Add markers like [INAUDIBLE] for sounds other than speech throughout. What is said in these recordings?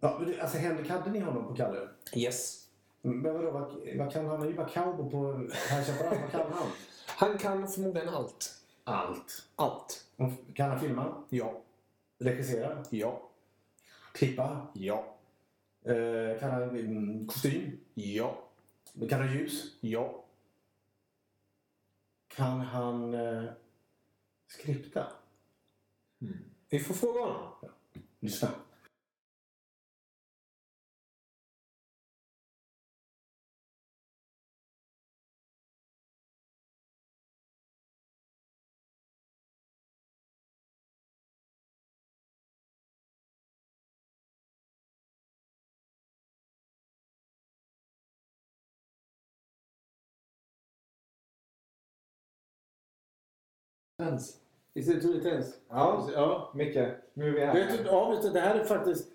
Ja, alltså Henrik, hade ni honom på Kalle? Yes. Men vadå, vad, vad kan han? Han är ju bara cowboy på High Chaparral. Vad kan han? Han kan förmodligen allt. Allt. Allt. Kan han filma? Ja. Regissera? Ja. Klippa? Ja. Eh, kan han mm, kostym? Ja. Kan han ljus? Ja. Kan han eh, skripta? Vi får fråga honom. Lyssna. Is it too intense? Ja. ja. Micke, nu är vi här. Vet du, ja, vet du, det här är faktiskt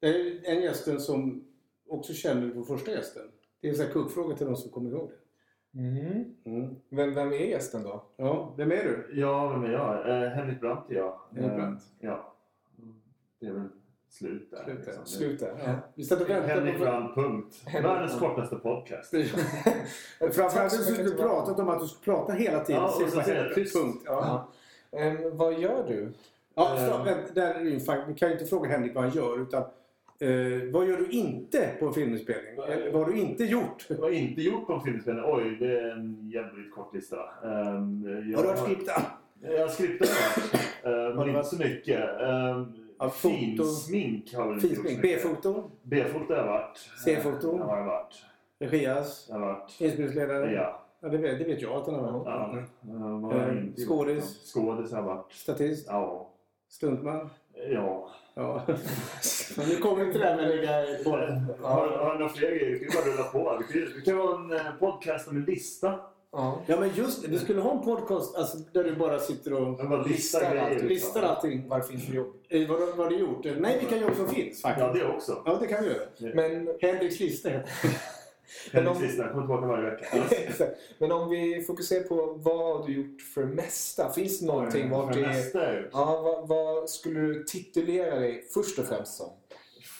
är en gästen som också känner på första gästen. Det är en sån här kuggfråga till de som kommer ihåg det. Mhm. Mm. Vem, vem är gästen då? Ja, vem är du? Ja, vem är jag? Eh, Henrik Brandt är jag. Henrik Eh, Brandt. Ja. Det är väl slut där. Slut där. liksom. Slut där. Ja. Vi satt och väntade Henrik på... Brandt, punkt. Världens kortaste podcast. [LAUGHS] Framförallt så har mycket du pratat om att du ska prata hela tiden. Ja, och så säger tyst. Punkt. Ja. Ja. Ehm, vad gör du? Ja, stopp, vänta, där är det ju fan- Vi kan ju inte fråga Henrik vad han gör utan eh, vad gör du inte på en filminspelning? Eller, vad har du inte gjort? Jag har inte gjort på en filmspelning. Oj, det är en jävligt kort lista. Um, jag, Har du varit skripta? Jag har skriptat uh, [COUGHS] Har men inte varit- så mycket. Um, Ja. Finsmink har inte så Finsmink? B-foto? B-foto har jag varit. C-foto? Har jag varit. Regias? Jag har varit. Inspelningsledare? Ja. Ja, det, vet, det vet jag att han har varit. ja. Jag Eh, inte skådis? Skådis har jag varit. Statist? Ja. Stuntman? Ja. Ja. [LAUGHS] Men nu kommer till det här med att lägga på. Har, har du några fler grejer? Vi kan bara rulla på. Vi kan, vi kan ha en eh, podcast om en lista. Ja. Ja men just det, du skulle ha en podcast alltså, där du bara sitter och bara listar Listar grejer. allt. liksom. listar allting. Vad det finns för jobb. Eh, vad, vad har du gjort? Nej, vilka jobb som finns faktiskt. Ja, det också. Ja, det kan vi göra. Men, Henriks lista heter det. [LAUGHS] Men om- Henrik Lista, jag kommer tillbaka varje vecka. [LAUGHS] men om vi fokuserar på vad du gjort för det mesta? Finns det någonting vart För det är... mesta. Ja, vad, vad skulle du titulera dig först och främst som?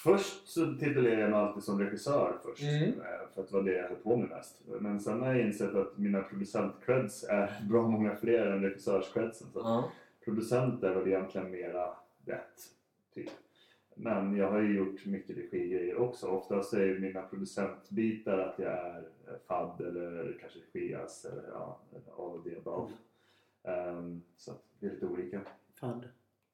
Först så titulerade jag mig alltid som regissör först. Mm. För att det var det jag höll på med mest. Men sen har jag insett att mina producent-creds är [LAUGHS] bra många fler än regissörs-credsen. Så Ja. producent är väl egentligen mera rätt. Typ. Men jag har ju gjort mycket regigrejer också. Oftast är mina producentbitar att jag är eh, FAD eller kanske regias eller ja, all of the above. Ehm, så att det är lite olika. Fan.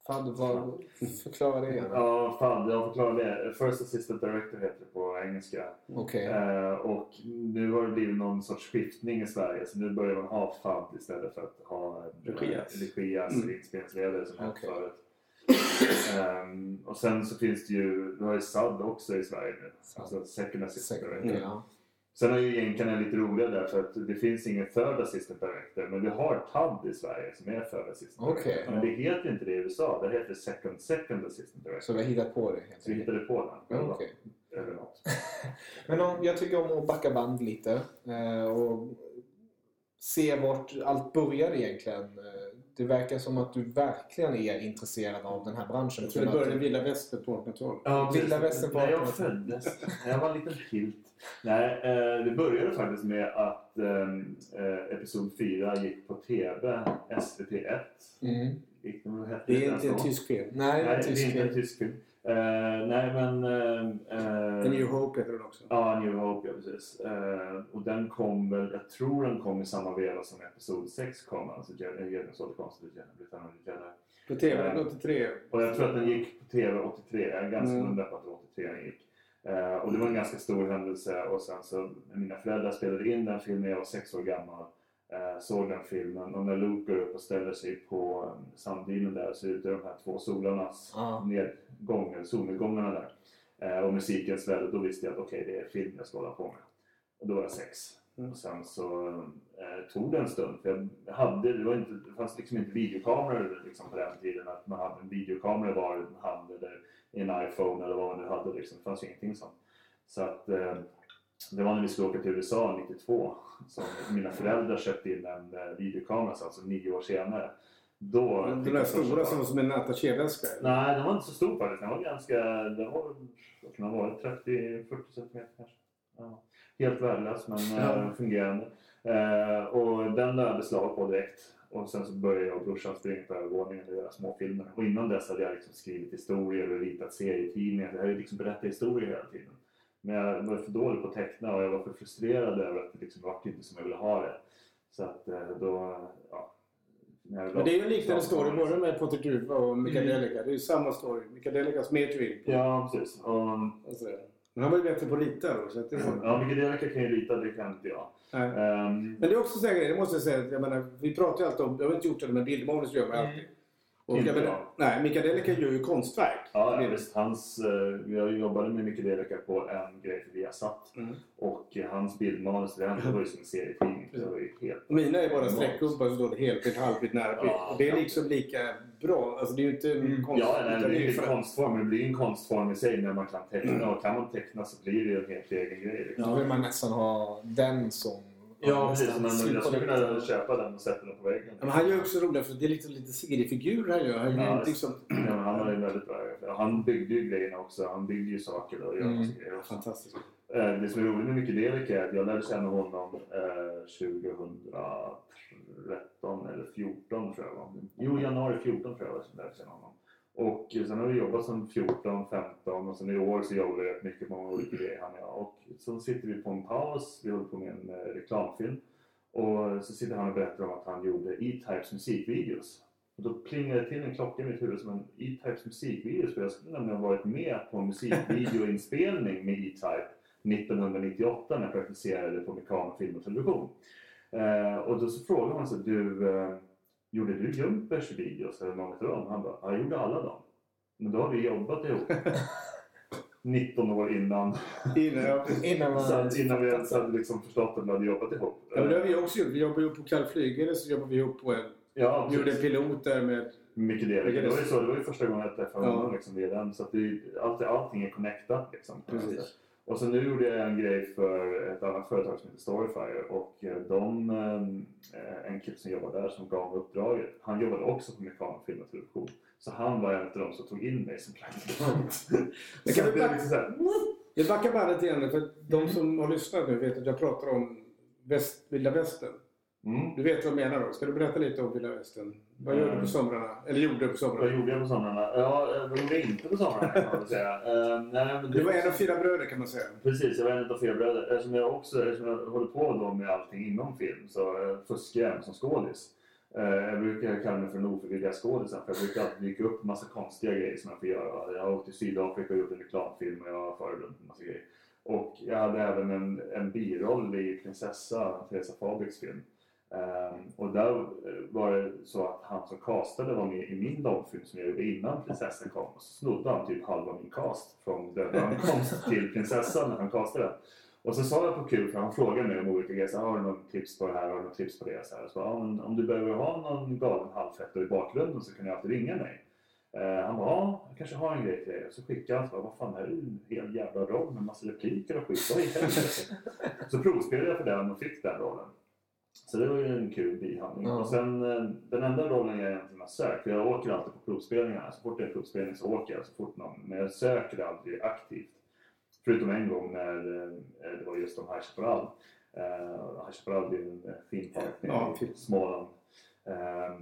Fan, vad, förklara det igen. Ja, FAD, jag förklarar det. First Assistant Director heter det på engelska. Okej. Eh, och nu har det blivit någon sorts skiftning i Sverige så nu börjar man ha FAD istället för att ha en Regias. regias Mm. eller inspelningsledare som okay. förut. Ehm, och sen så finns det ju, du har ju SAD också i Sverige nu. Alltså Second Assistant Säkert. Director. Ja. Sen är ju egentligen lite roligare där för att det finns ingen Third Assistant Director men vi har TAD i Sverige som är Third Assistant. Director. Men det heter inte det i USA, det heter Second Second Assistant Director. Så vi har hittat på det helt Så vi hittade på den. Ja, okej. Eller något. [LAUGHS] Men om, jag tycker om att backa band lite eh, och se vart allt började egentligen. Eh, Det verkar som att du verkligen är intresserad av den här branschen. Jag tror det För började vilda västern på 1800-talet. Ja, Vilda västern på När jag 1800-talet. föddes. När jag var en liten pilt. Nej, eh, det började faktiskt med att ehm, eh, Episod 4 gick på TV, SVT1. Mm. Gick, hette Det är inte en tysk film. Nej, Nej, det tysk är inte en tysk film. Eh, nej, men... Uh, The New Hope heter den också. Ja, New Hope, ja precis. Eh, och den kom väl, jag tror den kom i samma veva som Episod 6 kom, alltså Djävulens återkomst till Jedi. På TV 83. Och jag tror att den gick på TV 83. Jag är ganska Mm. hundra på att det var 83 den gick. Eh, och det var en ganska stor händelse. Och sen så, mina föräldrar spelade in den filmen. Jag var sex år gammal. Eh, såg den filmen. Och när Luke går upp och ställer sig på um, sanddynen där så är det de här två solarnas Ja. nedgång, eller solnedgångarna där. Eh, och musiken svällde. Då visste jag att okej, det är film jag ska hålla på med. Och då var jag sex. Mm. Och sen så eh, tog det en stund. För jag hade, det, var inte, det fanns liksom inte videokameror liksom på den tiden. Att man hade en videokamera var i en hand eller i en iPhone eller vad man nu hade. Liksom. Det fanns ju ingenting sånt. Så att eh, det var när vi skulle åka till USA 92 som mina föräldrar köpte in en eh, videokamera, så alltså nio år senare. Då Den där stora som var som en eller? Nej, den var inte så stor faktiskt. Den var ganska... Den var, den varit? 30-40 centimeter kanske. Ja. Helt värdelös men Ja. eh, fungerande. Eh, och den lade jag beslag på direkt. Och sen så började jag och brorsan springa på övervåningen och göra småfilmer. Och innan dess hade jag liksom skrivit historier och ritat serietidningar. Jag hade liksom berättat historier hela tiden. Men jag var för dålig på att teckna och jag var för frustrerad över att det liksom var inte som jag ville ha det. Så att eh, då... Ja, Men det är ju en liknande story både med Potter Druva och Mikael Mm. Delica. Det är ju samma story. Mikael Delicas twin. Ja, precis. Och, sådär. Men han var ju bättre på att rita då. Så att det Ja, Micke Delika kan ju rita, det kan inte jag. Ehm, Men det är också så här det måste jag säga. att Jag menar, vi pratar ju alltid om, jag har inte gjort det men bildmanus gör man Mm. Och Inte jag nej, Mikael Delica gör ju konstverk. ja, är- visst. Hans, eh, jag jobbade med Micke Delika på en grej för Viasat. Mm. Och hans bildmanus, det var ju som en serietidning. Det var ju helt... Mina är bara streckgubbar som står det helbild, halvbild, närbild. Ja, och det är ja. liksom lika bra. Alltså det är ju inte en Mm. konst. Ja, nej, det är ju för- konstform, men det blir en konstform i sig när man kan teckna. [CLEARS THROAT] Och kan man teckna så blir det ju en helt egen grej. Liksom. Då vill man nästan ha den som... Ja, precis. Men jag skulle kunna köpa den och sätta den på väggen. Men han gör också roligt för det är lite, lite seriefigurer han gör. Han, Ja, liksom, Ja, men han var ju väldigt bra. Han byggde ju grejerna också. Han byggde ju saker och gör Mm. grejer också. fantastiskt. Eh, Det som är roligt med Micke Delika är att jag lärde känna honom eh, 2013 eller 14 tror jag. Jo, januari 14 tror jag jag lärde känna honom. Och sen har vi jobbat som 14, 15 och sen i år så jobbar vi rätt mycket på många olika grejer han och jag. Och så sitter vi på en paus, vi håller på med en eh, reklamfilm. Och så sitter han och berättar om att han gjorde E-Types musikvideos. Och då plingade det till en klocka i mitt huvud som en E-Types musikvideos. För jag skulle nämligen ha varit med på en musikvideoinspelning med E-Type 1998 när jag praktiserade på Mekano Film och Television. Eh, och då så frågade man så du, eh, gjorde du Jumpers videos eller någon av dem? Han bara, ja, jag gjorde alla dem. Men då har vi jobbat ihop. [LAUGHS] 19 år innan, Innan, ja, Innan man... så att innan vi ens hade liksom förstått att vi hade jobbat ihop. Ja, men det har vi också gjort. Vi jobbar ju på Kall Flygare så jobbar vi ihop på en... Ja, Vi gjorde en pilot där med... Mycket det. Det var ju så, det var ju första gången jag träffade Ja. honom liksom, via den. Så att det, allt, allting är connectat liksom. något Precis. Och så nu gjorde jag en grej för ett annat företag som heter Storyfire och eh, de, eh, en kille som jobbar där som gav mig uppdraget, han jobbade också på Mekano Film och Television. Så han var en av de som tog in mig som praktikant. Men kan vi liksom här, Vi backar bandet igen för de som har lyssnat nu vet att jag pratar om väst, vilda västern. Mm. Du vet vad jag menar då? Ska du berätta lite om vilda västern? Vad gör du på Mm. somrarna? Eller gjorde du på Vad somrarna? gjorde jag på somrarna? Ja, eh, vad gjorde jag inte på somrarna kan man säga. [LAUGHS] Eh, nej, men Du var en av fyra bröder kan man säga. Precis, jag var en av fyra bröder. Eftersom jag också eftersom jag håller på då med allting inom film så eh, fuskar jag som skådis. Jag brukar kalla mig för den ofrivilliga skådisen för jag brukar alltid dyka upp en massa konstiga grejer som jag får göra. Jag har åkt till Sydafrika och gjort en reklamfilm och jag har föredömt en massa grejer. Och jag hade även en, en biroll i Prinsessa, Teresa Fabriks film. Ehm, och där eh, var det så att han som castade var med i min långfilm som jag gjorde innan prinsessan kom. Och så snodde han typ halva min cast från Döda ankomst [LAUGHS] till prinsessan när han castade den. Och så sa jag på kul, för han frågade mig om olika grejer. Så, har du någon tips på det här? Har du någon tips på det? Så, här, så ja, om du behöver ha någon galen halvfetter i bakgrunden så kan du alltid ringa mig. Eh, han bara, ja, jag kanske har en grej till dig. Så skickade han, så bara, vad fan, det här är ju en hel jävla roll med massa repliker och skit. Vad i helvete? [LAUGHS] Så provspelade jag för den och fick den rollen. Så det var ju en kul bihandling. Ja. Och sen eh, den enda rollen jag egentligen har sökt, för jag åker alltid på provspelningar. Så fort det är provspelning så åker jag, så fort någon, men jag söker aldrig aktivt. Förutom en gång när eh, det var just om High Chaparral. Uh, High Chaparral är ju en eh, fin park Ja, i. Småland. Eh,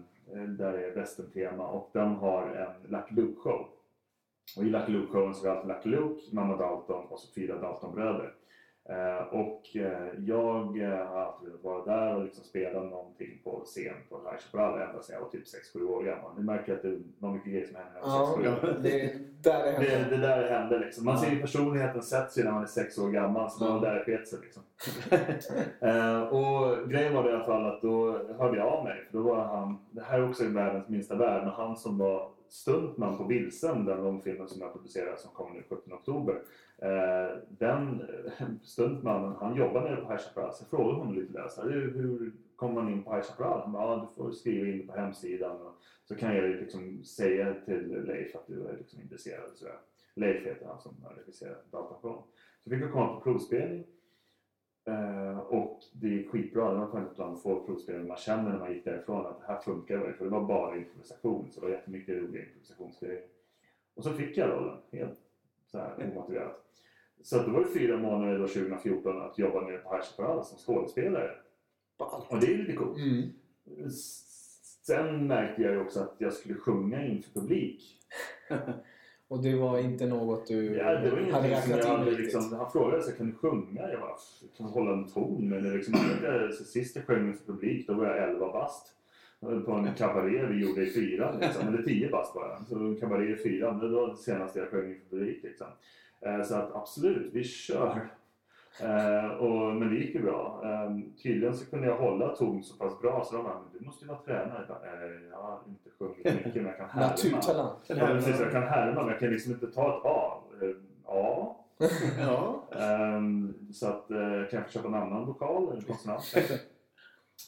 där är västerntema och de har en Lucky Luke-show. Och i Lucky Luke-showen så är det alltid Lucky Luke, mamma Dalton och så fyra Dalton-bröder. Eh, och eh, jag eh, har alltid velat vara där och liksom spela någonting på scen på High Chaparral ända sedan jag var typ 6-7 år gammal. Ni märker att det var mycket grejer som hände när jag var Ja, 6-7 år. det är där det Det, händer. det där hände liksom. Man ser ju personligheten sätts ju när man är sex år gammal. Så det var där det sket sig liksom. [LAUGHS] och grejen var det i alla fall att då hörde jag av mig. För då var han, det här är också världens minsta värld, men han som var stuntman på Vilsen, den långfilmen som jag producerar som kommer nu 17 oktober. Eh, den [LAUGHS] stuntmannen, han jobbar nere på High Chaparral. Så jag frågade honom lite där, så här, hur, kommer man in på High Chaparral? Han bara, ja, du får skriva in det på hemsidan. Och så kan jag liksom säga till Leif att du är liksom intresserad. Så där. Leif heter han som har regisserat Dalton Så fick jag komma på provspelning. Eh, och det gick skitbra. Det var skönt att få provspelning man känner när man gick därifrån att det här funkar. väl, För det var bara improvisation. Så det var jättemycket roliga improvisationsgrejer. Och så fick jag rollen. Helt så här omotiverat. Så att det var ju fyra månader då 2014 att jobba nere på High Chaparral som skådespelare. Och det är lite coolt. Mm. Sen märkte jag ju också att jag skulle sjunga inför publik. [LAUGHS] Och det var inte något du Ja, det var hade räknat jag in hade riktigt? liksom, han frågade så kan du sjunga? Jag bara, kan du hålla en ton? Men det liksom, jag, så sist jag sjöng inför publik då var jag 11 bast. På en kabaré vi gjorde i fyran, liksom. eller 10 bast bara. Så kabaré i fyran, det var det senaste jag sjöng inför publik. Liksom. Eh, Så att absolut, vi kör. Eh, och, men det gick ju bra. Eh, tydligen så kunde jag hålla ton så pass bra så de bara, men du måste ju vara tränare. Jag, bara, eh, jag har inte sjungit mycket men jag kan härma. Naturtalang. Ja, precis, jag kan härma men jag kan liksom inte ta ett A. Eh, A. [LAUGHS] Ja. Ehm, så att eh, kan jag få köpa en annan vokal eller konsonant.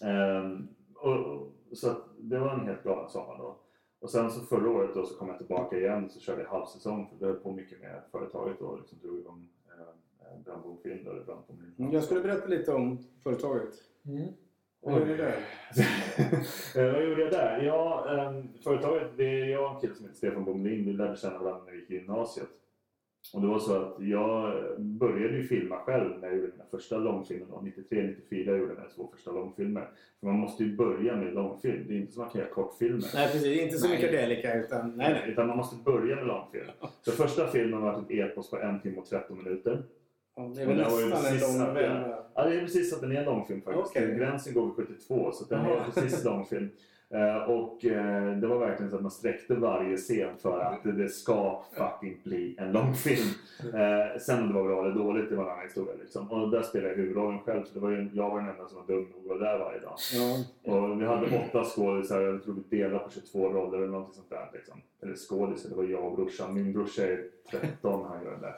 Ehm, och, och, så att det var en helt galen sommar då. Och sen så förra året då så kom jag tillbaka igen så körde jag halvsäsong för vi höll på mycket med företaget och liksom drog igång eh, Brandbom Film eller Brandbom Film. Jag skulle berätta lite om företaget. Mm. Vad gör ni där? [LAUGHS] Eh, Vad gjorde jag där? Ja, ehm, företaget, det är jag och en kille som heter Stefan Bomlin. Vi lärde känna varandra när vi gick i gymnasiet. Och det var så att jag började ju filma själv när jag gjorde mina första långfilmer. då. 93-94 gjorde jag mina två första långfilmer. För man måste ju börja med långfilm. Det är inte som att man kan göra kortfilmer. Nej precis, inte så Nej. mycket delika utan... Nej, nej. Utan man måste börja med långfilm. Så första filmen var ett epos på en timme och 13 minuter. Ja, Det är väl det var nästan en precis lång att novell. jag- Ja, det är precis att den är en långfilm faktiskt. Okej. Gränsen går vid 72 så den är Jaha. precis långfilm. Eh, och eh, det var verkligen så att man sträckte varje scen för att det ska fucking bli en långfilm. Eh, sen om det var bra eller dåligt, det var en annan historia. Liksom. Och där spelade jag huvudrollen själv, för det var ju, jag var den enda som var dum nog att vara där varje dag. Ja. Och vi hade åtta skådisar, jag tror vi delade på 22 roller eller någonting sånt där. Liksom. Eller skådisar, det var jag och brorsan. Min brorsa är 13, han gör den där.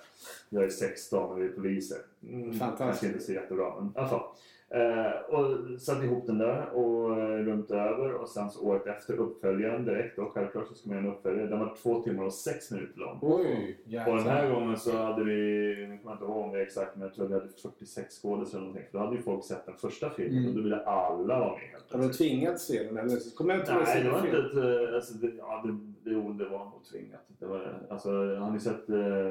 Jag är 16 och vi är poliser. Mm, Fantastiskt. Kanske inte så jättebra, men i alla fall. Eh, och satte ihop den där och eh, runt över och sen så året efter uppföljaren direkt då. Självklart så ska man göra en uppföljare. Den var två timmar och sex minuter lång. Oj, Och den här gången så hade vi, nu kommer jag inte ihåg om det är exakt, men jag tror vi hade 46 skådespelare eller någonting. För då hade ju folk sett den första filmen Mm. och då ville alla vara med Har du plötsligt. tvingats se den eller? Så kommer jag inte Nej, det var inte ett... eh, Alltså, det, ja, det, det, jo, det var nog tvingat. Det var, alltså, har ni sett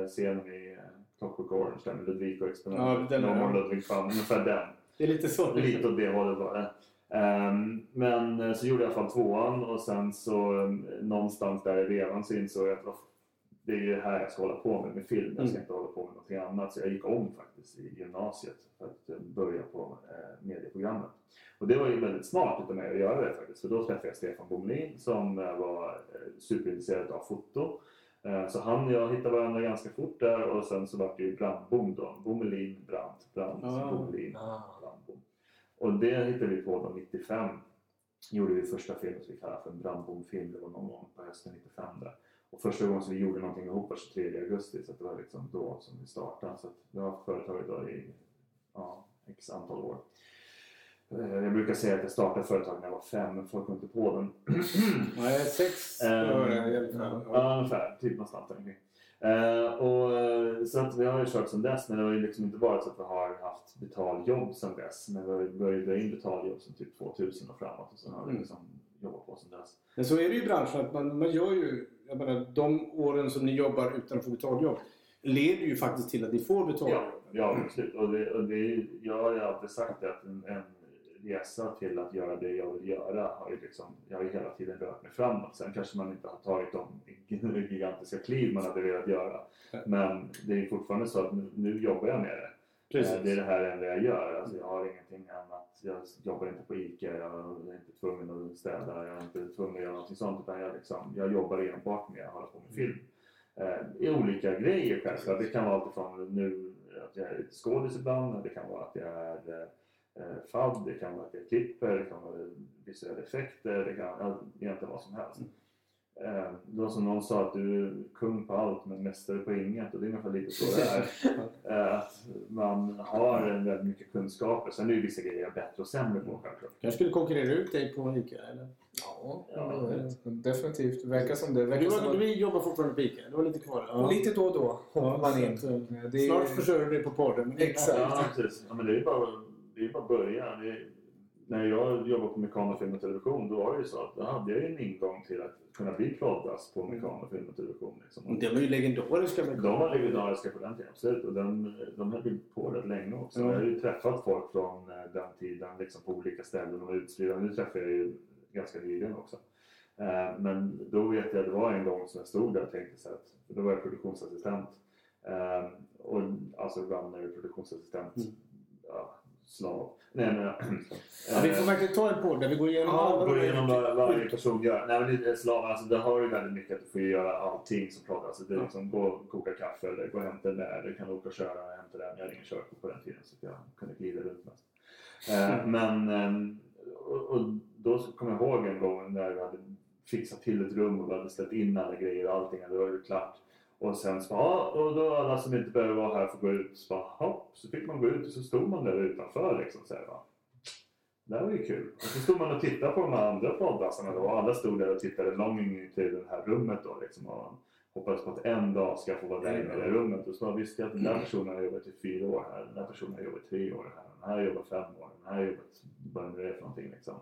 scenen i Clockwork Orange där med Ludvig och Ja, experimentet? den är- Ludvig fan, ungefär den. Det är lite så. Lite åt det hållet var det. Ehm, men eh, så gjorde jag i alla fall tvåan och sen så um, någonstans där i vevan så insåg jag att det är ju det här jag ska hålla på med, med film. Jag ska Mm. inte hålla på med någonting annat. Så jag gick om faktiskt i gymnasiet för att eh, börja på eh, medieprogrammet. Och det var ju väldigt smart utav mig att göra det faktiskt. För då träffade jag Stefan Bomlin som eh, var eh, superintresserad av foto. Eh, Så han och jag hittade varandra ganska fort där och sen så var det ju Brandbom då. Bomelin, Brandt, Brandt, Ah. Bomelin, Ah. Och det hittade vi på då 95. Gjorde vi första filmen som vi kallar för en Brandbom-film. Det var någon gång på hösten 95 där. Och första gången som vi gjorde någonting ihop var 23 augusti så det var liksom då som vi startade. Så vi har haft företaget då i ja, x antal år. Eh, Jag brukar säga att jag startade företaget när jag var fem men folk kom inte på den. [CLEARS THROAT] Nej, sex i alla fall. Ja. Ja, ungefär. Typ någonstans där omkring. Eh, och, eh, så att vi har ju kört sedan dess, men det har ju liksom inte varit så att vi har haft betaljobb sedan dess. Men vi har ju börjat dra in betaljobb sedan typ 2000 och framåt och så har vi Mm. liksom jobbat på sedan dess. Men så är det ju i branschen att man, man gör ju, jag menar de åren som ni jobbar utan att få betaljobb leder ju faktiskt till att ni får betaljobb. Ja, ja absolut. Och det, och det, jag har ju alltid sagt att en, en resa till att göra det jag vill göra har ju liksom, jag har ju hela tiden rört mig framåt. Sen kanske man inte har tagit de [LAUGHS] gigantiska kliv man hade velat göra. Men det är fortfarande så att nu, nu jobbar jag med det. Precis. Eh, Det är det här enda jag gör. Alltså jag har ingenting annat. Jag jobbar inte på ICA, jag är inte tvungen att städa, jag är inte tvungen att göra någonting sånt. Utan jag, liksom, jag jobbar enbart med att hålla på med film. Eh, I olika grejer självklart. Det kan vara allt från nu att jag är skådis ibland, det kan vara att jag är eh, det kan vara klipper, det kan vara visuella effekter, det kan ja, egentligen vad som helst. Eh, det var som någon sa att du är kung på allt men mästare på inget och det är ungefär lite så det är. [LAUGHS] Eh, att man har en väldigt mycket kunskaper. Sen är det vissa grejer jag är bättre och sämre på självklart. Jag skulle konkurrera ut dig på ICA eller? Ja, Ja, Ja, definitivt. Det verkar som det. Du, Verkar som var, att, du jobbar fortfarande på ICA? Det var lite kvar? Ja. Lite då och då hoppar man in. eh, det är- Snart försörjer du dig på podden. Exakt. Ja, precis. Ja, men det är bara, det är bara början. Det är, när jag jobbade på Mekanofilm och Television då var det ju så att då hade jag en ingång till att kunna bli proddas på Mekanofilm och Television. Liksom. Det var ju legendariska De var legendariska på den tiden, absolut. Och de, de höll ju på rätt länge också. Ja. Jag har ju träffat folk från eh, den tiden liksom på olika ställen och utspridda. Nu träffar jag ju ganska nyligen också. Eh, Men då vet jag, det var en gång som jag stod där och tänkte så att, då var jag produktionsassistent. Eh, Och alltså runner, produktionsassistent, Mm. ja, slav. Nej, men, [CLEARS THROAT] Ja, vi får verkligen ta en podd där vi går igenom Ja, alla gå de här igenom vad varje person gör. Nej, men det är slav, alltså, det har ju väldigt mycket att du får göra allting som pratar. Alltså, det är liksom, gå och koka kaffe eller gå och hämta den där. Du kan åka och köra och hämta den. Jag hade ingen körkort på den tiden så jag kunde glida runt mest. Eh, Mm. men ehm, och, och då kommer jag ihåg en gång när vi hade fixat till ett rum och vi hade ställt in alla grejer och allting. Det var ju klart. Och sen så bara, ja, och då alla som inte behöver vara här får gå ut. Så bara, hopp, så fick man gå ut och så stod man där utanför liksom. Så här, va. Det här var ju kul. Och så stod man och tittade på de här andra poddassarna då. Och alla stod där och tittade långt in till det här rummet då liksom. Och hoppades på att en dag ska jag få vara där inne i det rummet. Och så bara, visste jag att den där personen har jobbat i fyra år här. Den där personen har jobbat i tre år här. Den här har jobbat fem år. Den här har jobbat vad det är för någonting liksom.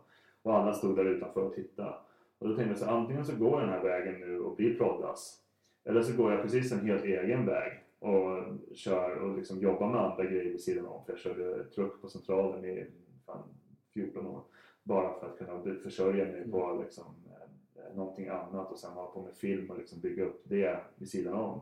Och alla stod där utanför och tittade. Och då tänkte jag så här, antingen så går jag den här vägen nu och blir proddas. Eller så går jag precis en helt egen väg och kör och liksom jobbar med andra grejer vid sidan om. För jag körde truck på Centralen i fan, 14 år. Bara för att kunna försörja mig på liksom, eh, någonting annat och sen hålla på med film och liksom bygga upp det vid sidan om.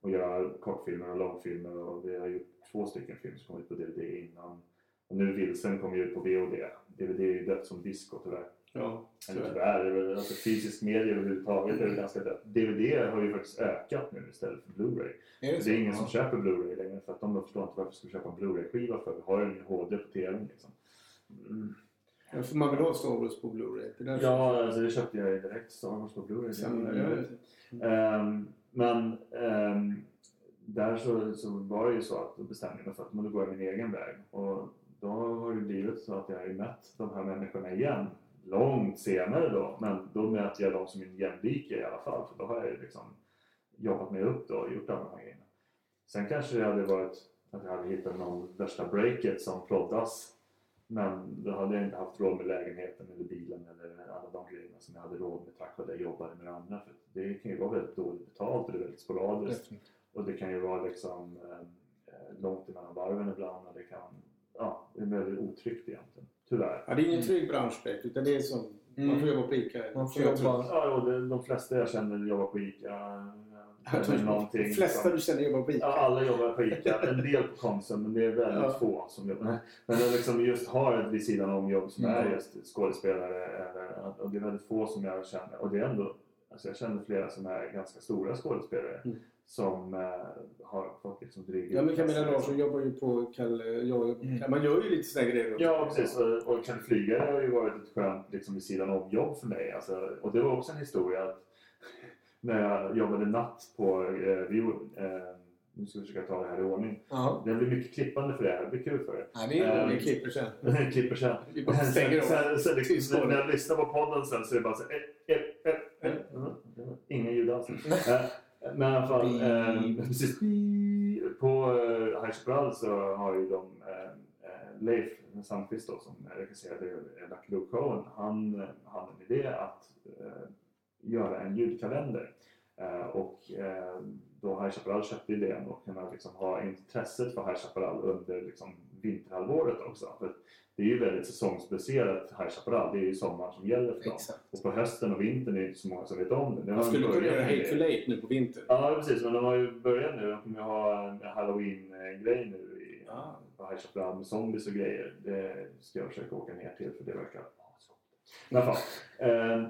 Och göra kortfilmer och långfilmer och vi har gjort två stycken filmer som kom ut på DVD innan. Och nu Vilsen kommer ju ut på VOD. DVD är ju dött som disco tyvärr. Ja, Eller tyvärr. tyvärr, det alltså fysisk media överhuvudtaget är väl ganska dött. DVD har ju faktiskt ökat nu istället för Blu-ray. Är Det så? är ingen Ja. som köper Blu-ray längre för att de förstår inte varför ska vi köpa en Blu-ray-skiva för. Vi har ju en HD på TVn liksom. Mm. Ja, för man vill ha Star Wars på Blu-ray. Det Ja, alltså det köpte jag ju direkt. Star Wars på Blu-ray. Det ju- Ehm, men ehm, där så, så var det ju så att då bestämde jag mig för att då går jag min egen väg. Och då har det blivit så att jag har ju mött de här människorna igen. Långt senare då, men då möter jag dem som min jämlike i alla fall. För då har jag ju liksom jobbat mig upp då och gjort alla de här grejerna. Sen kanske det hade varit att jag hade hittat någon värsta breaket som proddas. Men då hade jag inte haft råd med lägenheten eller bilen eller alla de grejerna som jag hade råd med tack vare att jag jobbade med andra. För det kan ju vara väldigt dåligt betalt och det är väldigt sporadiskt. Och det kan ju vara liksom eh, långt emellan varven ibland och det kan, ja, det är väldigt otryggt egentligen. Tyvärr. Ja, det är ingen trygg bransch direkt, utan det är som... Man får Mm. jobba på ICA. Man får Jag jobba- Ja, det, de flesta jag känner jobbar på ICA. Jag. De flesta som- du känner jobbar på ICA. Ja, alla jobbar på ICA. En del på Konsum, men det är väldigt Ja. få som jobbar. Men de liksom just har ett vid sidan om jobb som Mm. är just skådespelare. Eller, och det är väldigt få som jag känner. Och det är ändå, alltså jag känner flera som är ganska stora skådespelare. Mm. Som eh, har fått liksom dryga Ja, men Camilla Larsson jobbar ju på Kalle... Jag, Mm. Man gör ju lite sådana grejer. Ja, precis. Och, och Kan flyga har ju varit ett skönt liksom, vid sidan om jobb för mig. Alltså, och det var också en historia att när jag jobbade natt på eh, vi, eh, nu ska vi försöka ta det här i ordning. Ja. Det blir mycket klippande för det här. Det blir kul för er. Ja, det är Eh, Vi klipper sen. klipper sen. Vi bara stänger sen, sen, liksom, när jag lyssnar på podden sen så är det bara så här, eh, eh, eh, eh. Mm, Ingen ljud alls. Eh, Men i alla fall, eh, precis. [LAUGHS] På eh, High Chaparral så har ju de eh, eh, Leif Sandqvist då, som regisserade eh, Lucky Luke Showen. Han eh, hade en idé att eh, göra en ljudkalender. Eh, och eh, då High Chaparral köpte idén och kunna liksom ha intresset för High Chaparral under liksom vinterhalvåret också. För det är ju väldigt säsongsbaserat High Chaparral. Det är ju sommaren som gäller för dem. Exakt. Och på hösten och vintern är det inte så många som vet om det. det. har Man skulle kunna börjat göra Hate for det. Late nu på vintern. Ja, precis. Men de har ju börjat nu. De kommer ju ha en halloween-grej nu i, Ja. på High Chaparral med zombies och grejer. Det ska jag försöka åka ner till för det verkar i alla fall. Eh,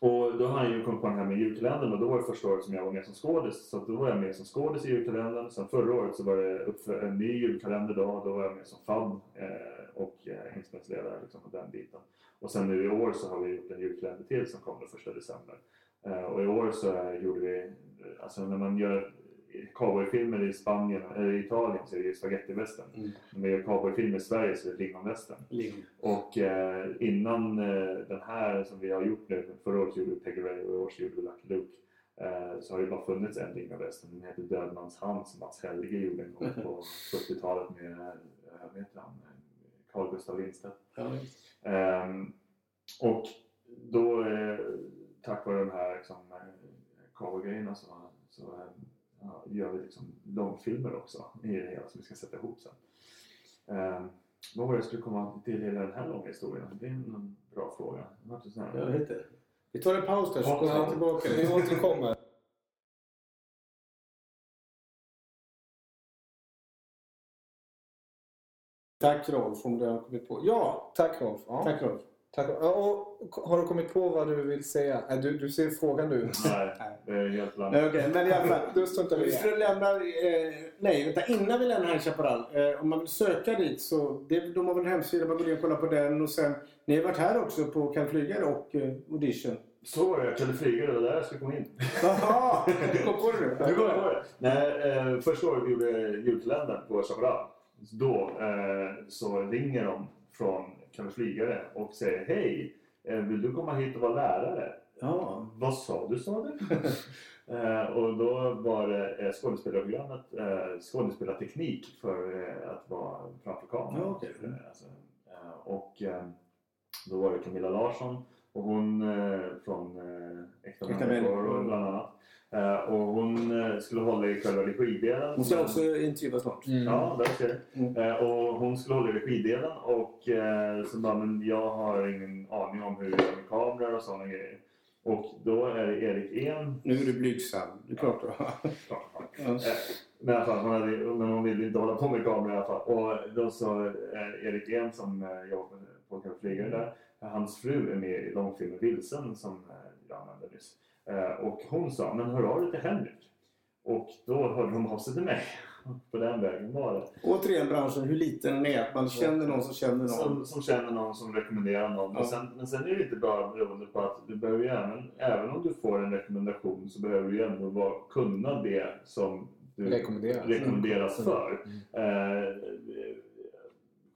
och då har han ju kommit på den här med julkalendern och då var det första året som jag var med som skådis. Så då var jag med som skådis i julkalendern. Sen förra året så var det upp för en ny julkalender då. Då var jag med som FAB eh, och eh, inspelningsledare liksom, på den biten. Och sen nu i år så har vi gjort en julkalender till som kommer den första december. Eh, och i år så eh, gjorde vi, alltså när man gör cowboyfilmer i Spanien eller Italien så är det ju spagettivästern. Mm. När vi gör cowboyfilmer i Sverige så är det lingonvästern. Ling. Och eh, innan eh, den här som vi har gjort nu, förra året gjorde vi Peggy Ray och i år så gjorde vi Lucky Luke. Eh, så har det bara funnits en lingonvästern. Den heter Dödmans hand som Mats Helge gjorde en gång på 70-talet med, eh, vad heter han, Carl Gustaf Lindstedt. Ja. Ehm, och då eh, tack vare de här liksom, eh, cowboygrejerna så, så eh, ja, gör vi liksom långfilmer också i det hela som vi ska sätta ihop sen. Ehm, vad var det jag skulle komma till i den här långa historien? Det är en bra fråga. Jag vet inte. Vi tar en paus där så kommer vi tillbaka. Vi återkommer. Tack Rolf om du har kommit på. Ja, Tack Rolf. Ja. tack Rolf. Tack. Och, har du kommit på vad du vill säga? Äh, Du, du ser frågande ut. Nej, det är helt blankt. Nej, Okej, men i alla fall. Då struntar vi i Vi det. skulle lämna... Eh, nej, vänta. Innan vi lämnar Chaparral. Eh, om man vill söka dit så... Det, de har väl en hemsida. Man går in och kollar på den. Och sen... Ni har varit här också på Kan Flyga och eh, Audition. Så var det, jag kunde flyga, det var där jag skulle komma in. Jaha! Du kom på det nu? Går jag på det. Nej, eh, första året vi gjorde julkalendern på Chaparral. Då eh, så ringer de från du flygare och säger Hej! Eh, vill du komma hit och vara lärare? Ja. Vad sa du sa du? [LAUGHS] eh, och då var det eh, skådespelarprogrammet skådespelarteknik för att vara framför kameran. Ja, okej. Eh, alltså, och då var det Camilla Larsson och hon från Äkta människor. bland annat. Eh, och hon eh, skulle hålla i själva regidelen. Hon ska också intervjuas snart. Mm. Ja, där ser. Mm. Eh, och hon skulle hålla i regidelen och så bara, men jag har ingen aning om hur det är med kameror och sådana grejer. Och då är det Erik En. Nu är du blygsam. Det är klart du. Ja. [LAUGHS] Eh, Men, i alla fall, hon hade, men hon ville inte hålla på med kameror i alla fall. Och då så eh, Erik En som eh, jobbar på Kan flygare där. Hans fru är med i långfilmen Vilsen som eh, jag använde nyss. Eh, och hon sa, men hör av dig till Henrik. Och då hörde de av sig till mig. [LAUGHS] På den vägen var det. Återigen branschen, hur liten den är. Att man känner någon som känner någon. Som, som känner någon som rekommenderar någon. Ja. Sen, men sen är det inte bara beroende på att du behöver ju även, även om du får en rekommendation så behöver du ju ändå vara, kunna det som du Rekommenderas. rekommenderas Mm. för. Eh,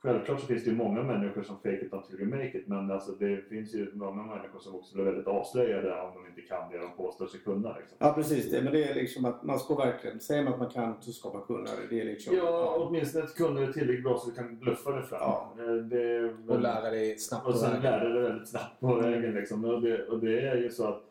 självklart så finns det ju många människor som fake it until you make it men alltså det finns ju många människor som också blir väldigt avslöjade om de inte kan det de påstår sig kunna. Liksom. Ja precis det. Men det är liksom att man ska verkligen... Säger man att man kan så ska man kunna det. Det är liksom... Ja, åtminstone ett kunde tillräckligt bra så du kan bluffa det fram. Ja. Eh, Det, Och lära dig snabbt Och sen lärde dig väldigt snabbt på vägen. Liksom. Och, det, och det är ju så att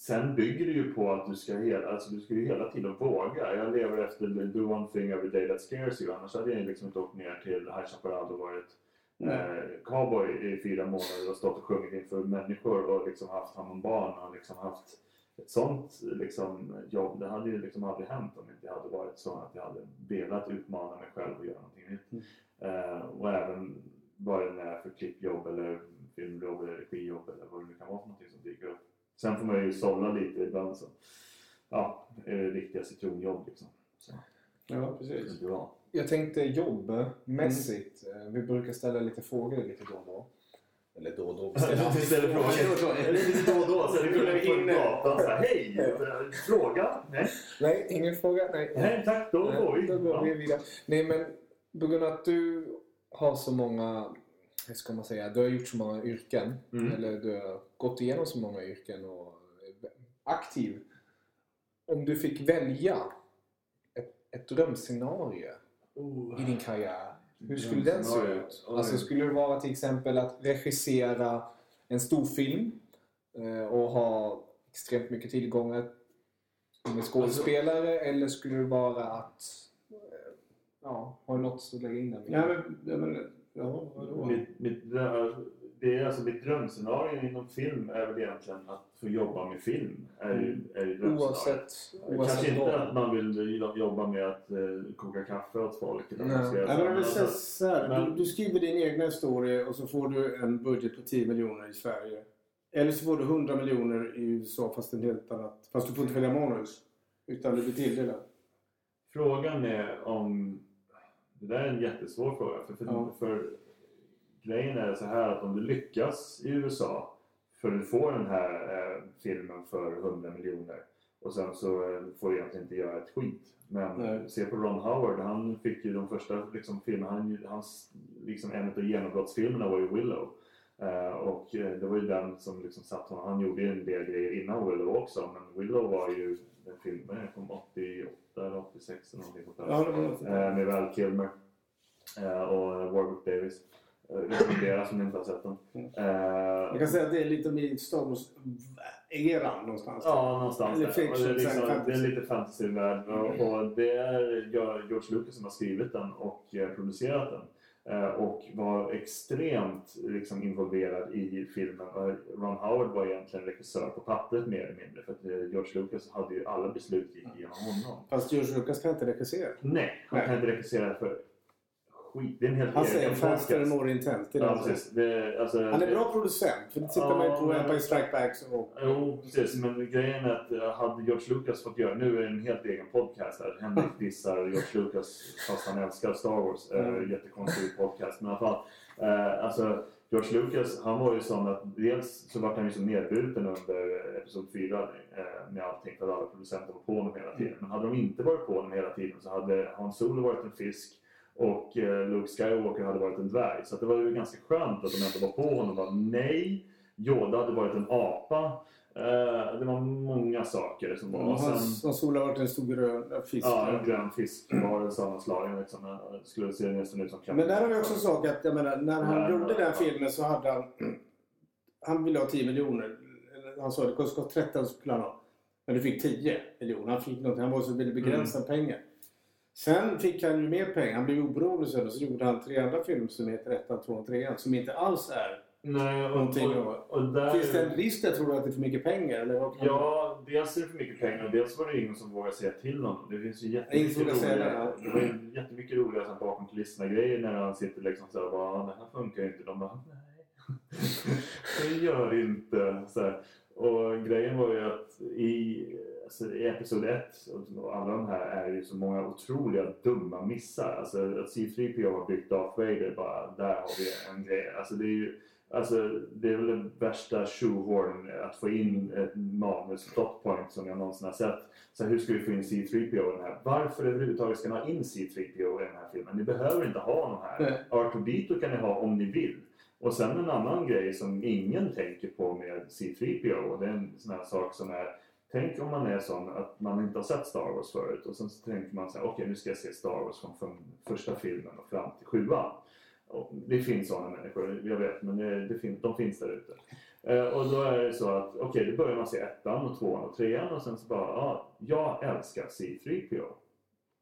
sen bygger det ju på att du ska hela, alltså du ska ju hela tiden våga. Jag lever efter do one thing every day that scares you. Annars hade jag liksom inte åkt ner till High Chaparral och varit eh, cowboy i fyra månader och stått och sjungit inför människor och liksom haft hand om barn och liksom haft ett sånt liksom, jobb. Det hade ju liksom aldrig hänt om det inte hade varit så att jag hade velat utmana mig själv och göra någonting nytt. Eh, och även vad det är för klippjobb eller filmjobb eller regijobb eller vad det nu kan vara för någonting som dyker upp. Sen får man ju sålla lite ibland så. Ja, är det riktiga citronjobb liksom. Så, Ja, det precis. är bra. Jag tänkte jobbmässigt. eh, Vi brukar ställa lite frågor lite då och då. Eller då och då. [LAUGHS] Vi ställer frågor. Eller lite då och då så är det kul på gatan så här, Hej! [LAUGHS] Fråga? Nej. Nej, ingen fråga. Nej, Nej tack, då går vi. Då går vi vidare. Nej, men på grund av att du har så många, hur ska man säga, du har gjort så många yrken. Mm. Eller du har gått igenom så många yrken och är aktiv. Om du fick välja ett, ett drömscenario i din karriär. Hur skulle den se ut? Oj. Alltså skulle det vara till exempel att regissera en stor film eh, och ha extremt mycket tillgångar med skådespelare eller skulle det vara att eh, ja, har något att lägga in där? Ja, men, ja, men, ja, vadå? Mitt, mitt, det är alltså mitt drömscenario inom film är väl egentligen att få jobba med film. Är ju, är. Oavsett, oavsett Kanske inte att man vill jobba med att eh, koka kaffe åt folk. Nej. men så här, du, du skriver din egna historia och så får du en budget på 10 miljoner i Sverige. Eller så får du 100 miljoner i USA fast en helt annat. Fast du får inte välja manus. Utan du blir tilldelad. Frågan är om... Det där är en jättesvår fråga. För, för, Ja. för grejen är så här att om du lyckas i USA för du får den här eh, filmen för 100 miljoner Och sen så eh, får du egentligen inte göra ett skit. Men Nej. se på Ron Howard, han fick ju de första liksom, filmerna, han, hans, liksom, en av genombrottsfilmerna var ju Willow. Eh, och eh, det var ju den som liksom satt honom. Han gjorde ju en del grejer innan Willow också. Men Willow var ju en film eh, från 88 eller 86 eller någonting sånt där. Ja. Eh, med Val Kilmer och Warwick Davis. Rekommenderar som ni inte har sett den. Mm. Man kan säga att det är lite mer Star Wars-eran någonstans. Ja, någonstans Eller där. fiction, det, är liksom, det är lite fantasyvärld och, och det är George Lucas som har skrivit den och producerat den. Eh, och var extremt liksom, involverad i filmen. Ron Howard var egentligen regissör på pappret mer eller mindre för att eh, George Lucas hade ju alla beslut gick genom honom. Fast George Lucas kan inte regissera. Nej, han Nej. kan inte regissera för skit. Det är en helt Han säger faster and more intent. Ja, precis. Det, alltså, Han är bra producent. För det tittar man ju på Ja, Empire Strike Backs och... Jo, precis. Men grejen är att eh, hade George Lucas fått göra, nu är det en helt egen podcast här. Henrik dissar George Lucas fast han älskar Star Wars. Eh, Mm. Jättekonstig podcast. Men i alla fall. Eh, alltså, George Lucas, han var ju sån att dels så var han ju så nedbruten under Episod 4 eh, med allting för att alla producenter var på honom hela tiden. Men hade de inte varit på honom hela tiden så hade Han Solo varit en fisk och eh, Luke Skywalker hade varit en dvärg. Så det var ju ganska skönt att de inte var på honom bara nej. Yoda hade varit en apa. Eh, det var många saker som var. Och sen, hans sol har varit en stor grön fisk. ja, en grön fiskvarelse av något slag. Liksom, skulle se nästan ut som Men där har vi också en sak att, jag menar, när han Nej, gjorde den filmen så hade han... Han ville ha 10 miljoner. Han sa att det skulle kosta 13 skulle han ha. Men du fick 10 miljoner. Han fick något, han var så väldigt begränsad Mm. pengar. Sen fick han ju mer pengar. Han blev oberoende sen och så gjorde han tre andra filmer som heter 1, 2 och 3 som inte alls är... Nej, och, Någonting och, och där, Finns det en risk där tror du att det är för mycket pengar? Eller vad Ja, dels är det för mycket pengar och dels var det ingen som vågade säga till honom. Det finns ju jättemycket vågar säga roliga, det, var ju jättemycket roliga så bakom kulisserna grejer när han sitter liksom så här, bara, det här funkar ju inte. De bara, nej. [LAUGHS] det gör det inte. Så här. Och grejen var ju att i, alltså, i Episod 1 och alla de här är ju så många otroliga dumma missar. Alltså att C3PO har byggt Darth Vader, bara där har vi en grej. Alltså det är ju Alltså, det är väl den värsta shoehorn att få in ett manus plot point som jag någonsin har sett. Så hur ska vi få in C3PO i den här? Varför överhuvudtaget ska ni ha in C3PO i den här filmen? Ni behöver inte ha honom här. Nej. R2D2 kan ni ha om ni vill. Och sen en annan grej som ingen tänker på med C3PO och det är en sån här sak som är Tänk om man är sån att man inte har sett Star Wars förut och sen så tänker man så här, okej nu ska jag se Star Wars från, från första filmen och fram till sjuan. Och det finns sådana människor, jag vet, men det, det finns, de finns där ute. Eh, och då är det så att, okej, då börjar man se ettan och tvåan och trean och sen så bara, ja, jag älskar C3PO.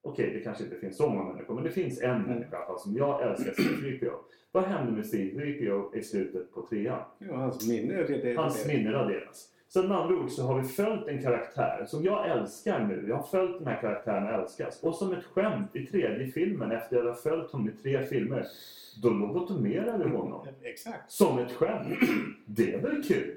Okej, det kanske inte finns så många människor, men det finns en människa i alla fall som jag älskar C3PO. Vad händer med C3PO i slutet på trean? Ja, hans minne det. Hans minne raderas. Så med andra ord så har vi följt en karaktär som jag älskar nu. Jag har följt den här karaktären och älskas. Och som ett skämt i tredje filmen, efter att jag har följt honom i tre filmer, då lobotomerar vi honom. [LAUGHS] Exakt. Som ett skämt. Det är väl kul?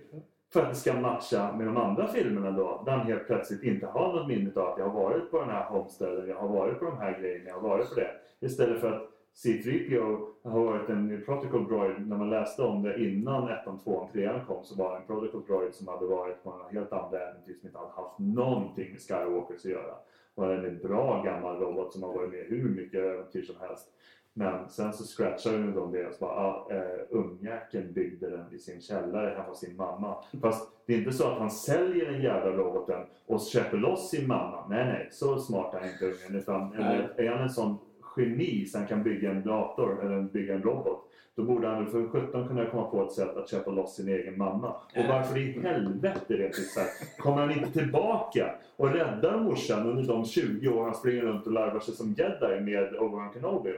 För att det ska matcha med de andra filmerna då. Där han helt plötsligt inte har något minne av att jag har varit på den här homesteaden, jag har varit på de här grejerna, jag har varit på det. Istället för att C3PO har varit en protocol droid. När man läste om det innan 1, 2, 3 kom så var det en protocol droid som hade varit på en helt andra äventyr som inte hade haft någonting med Skywalkers att göra. Och en bra gammal robot som har varit med hur mycket äventyr som helst. Men sen så scratchade de det och så bara, ah, eh, ungjäkeln byggde den i sin källare hemma hos sin mamma. Fast det är inte så att han säljer den jävla roboten och köper loss sin mamma. Nej, nej, så smart är inte ungen. Utan är han en sån geni så han kan bygga en dator eller bygga en robot. Då borde han för 17 kunna komma på ett sätt att köpa loss sin egen mamma. Och varför i helvete rent ut sagt kommer han inte tillbaka och räddar morsan under de 20 år han springer runt och larvar sig som jedi med Obi-Wan Kenobi.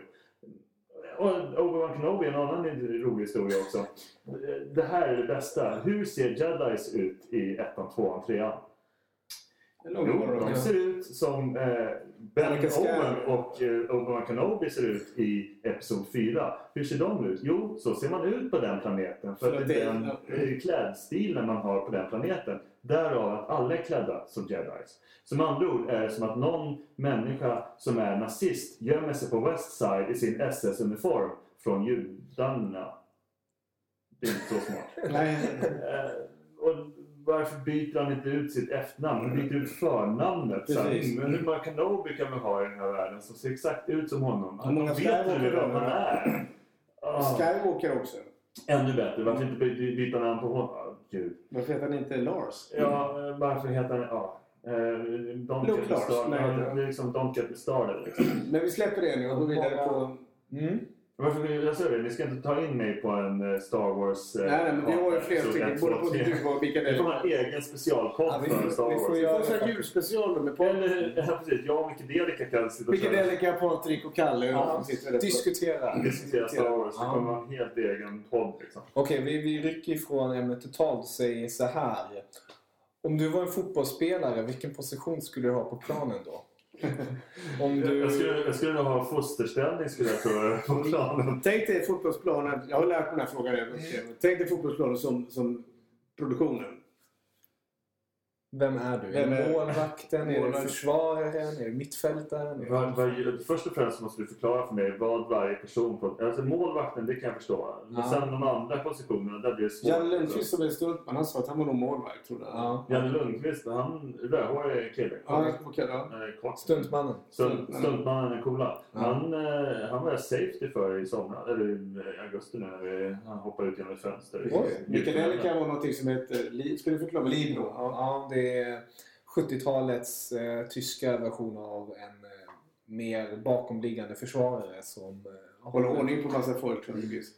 Och Obi-Wan Kenobi är en annan rolig historia också. Det här är det bästa. Hur ser jedis ut i ettan, tvåan, trean? Jo, de ser ut som eh, Ben Owen och eh, Obi-Wan Kenobi ser ut i Episod 4. Hur ser de ut? Jo, så ser man ut på den planeten. För För att det är den eh, klädstilen man har på den planeten. Därav att alla är klädda som jedis. Som andra ord är det som att någon människa som är nazist gömmer sig på West Side i sin SS-uniform från judarna. Det är inte så smart. [LAUGHS] Nej. Eh, och varför byter han inte ut sitt efternamn? Han byter ut förnamnet. Precis. men hur många Kenobi kan vi ha i den här världen som ser exakt ut som honom? Hur många vet har han är. Ah, Skywalker också. ännu bättre. Varför inte by- byta namn på honom? Gud. Varför heter han inte Lars? Ja, varför heter han... Ja. Eh, don't Luke get me Lars, started. det är liksom Don't get me started. Liksom. Men vi släpper det nu och går vidare på... Mm. Varför, jag säger det, ni ska inte ta in mig på en eh, Star Wars... eh, Nej, nej, men vi har ju flera stycken. Både på du och Mikael Vi får ha en egen specialpodd Ja, vi för får- Star vi Wars. får Vi göra- får en julspecial då med Patrik. Eller, ja, precis. Jag och Micke kan sitta och köra. Mikael Patrik och Kalle. Ja, Diskutera. diskutera Star Wars. Det kommer vara en helt egen podd. Liksom. Okej, vi, vi rycker ifrån ämnet totalt och säger så här. Om du var en fotbollsspelare, vilken position skulle du ha på planen då? Om Jag, du... jag, skulle, jag skulle nog ha fosterställning skulle jag tro [LAUGHS] på planen. Tänk dig fotbollsplanen. Jag har lärt mig den här frågan. Tänk dig fotbollsplanen som, som produktionen. Vem är du? Är Vem det är- målvakten? Är det försvararen? Är det mittfältaren? Är det- Vad, vad, först och främst måste du förklara för mig vad varje person på... Alltså målvakten, det kan jag förstå. Men Ja. sen de andra positionerna, där blir det svårt. Janne Lundqvist som är stuntman, han sa att han var nog målvakt. Tror jag. Ja. Janne Lundqvist, han rödhårig kille. Ja, okej, ja. Eh, kort. Stuntmannen. Stunt, stuntmannen är coola. Ja. Han, eh, han var safety för i somras, eller i eh, augusti när vi, han hoppade ut genom ett fönster. Oj, Mikael kan vara någonting som heter... Ska du förklara? Libro. Ja, ja, det är 70-talets eh, tyska version av en eh, mer bakomliggande försvarare som eh, Hålla ordning på massa folk.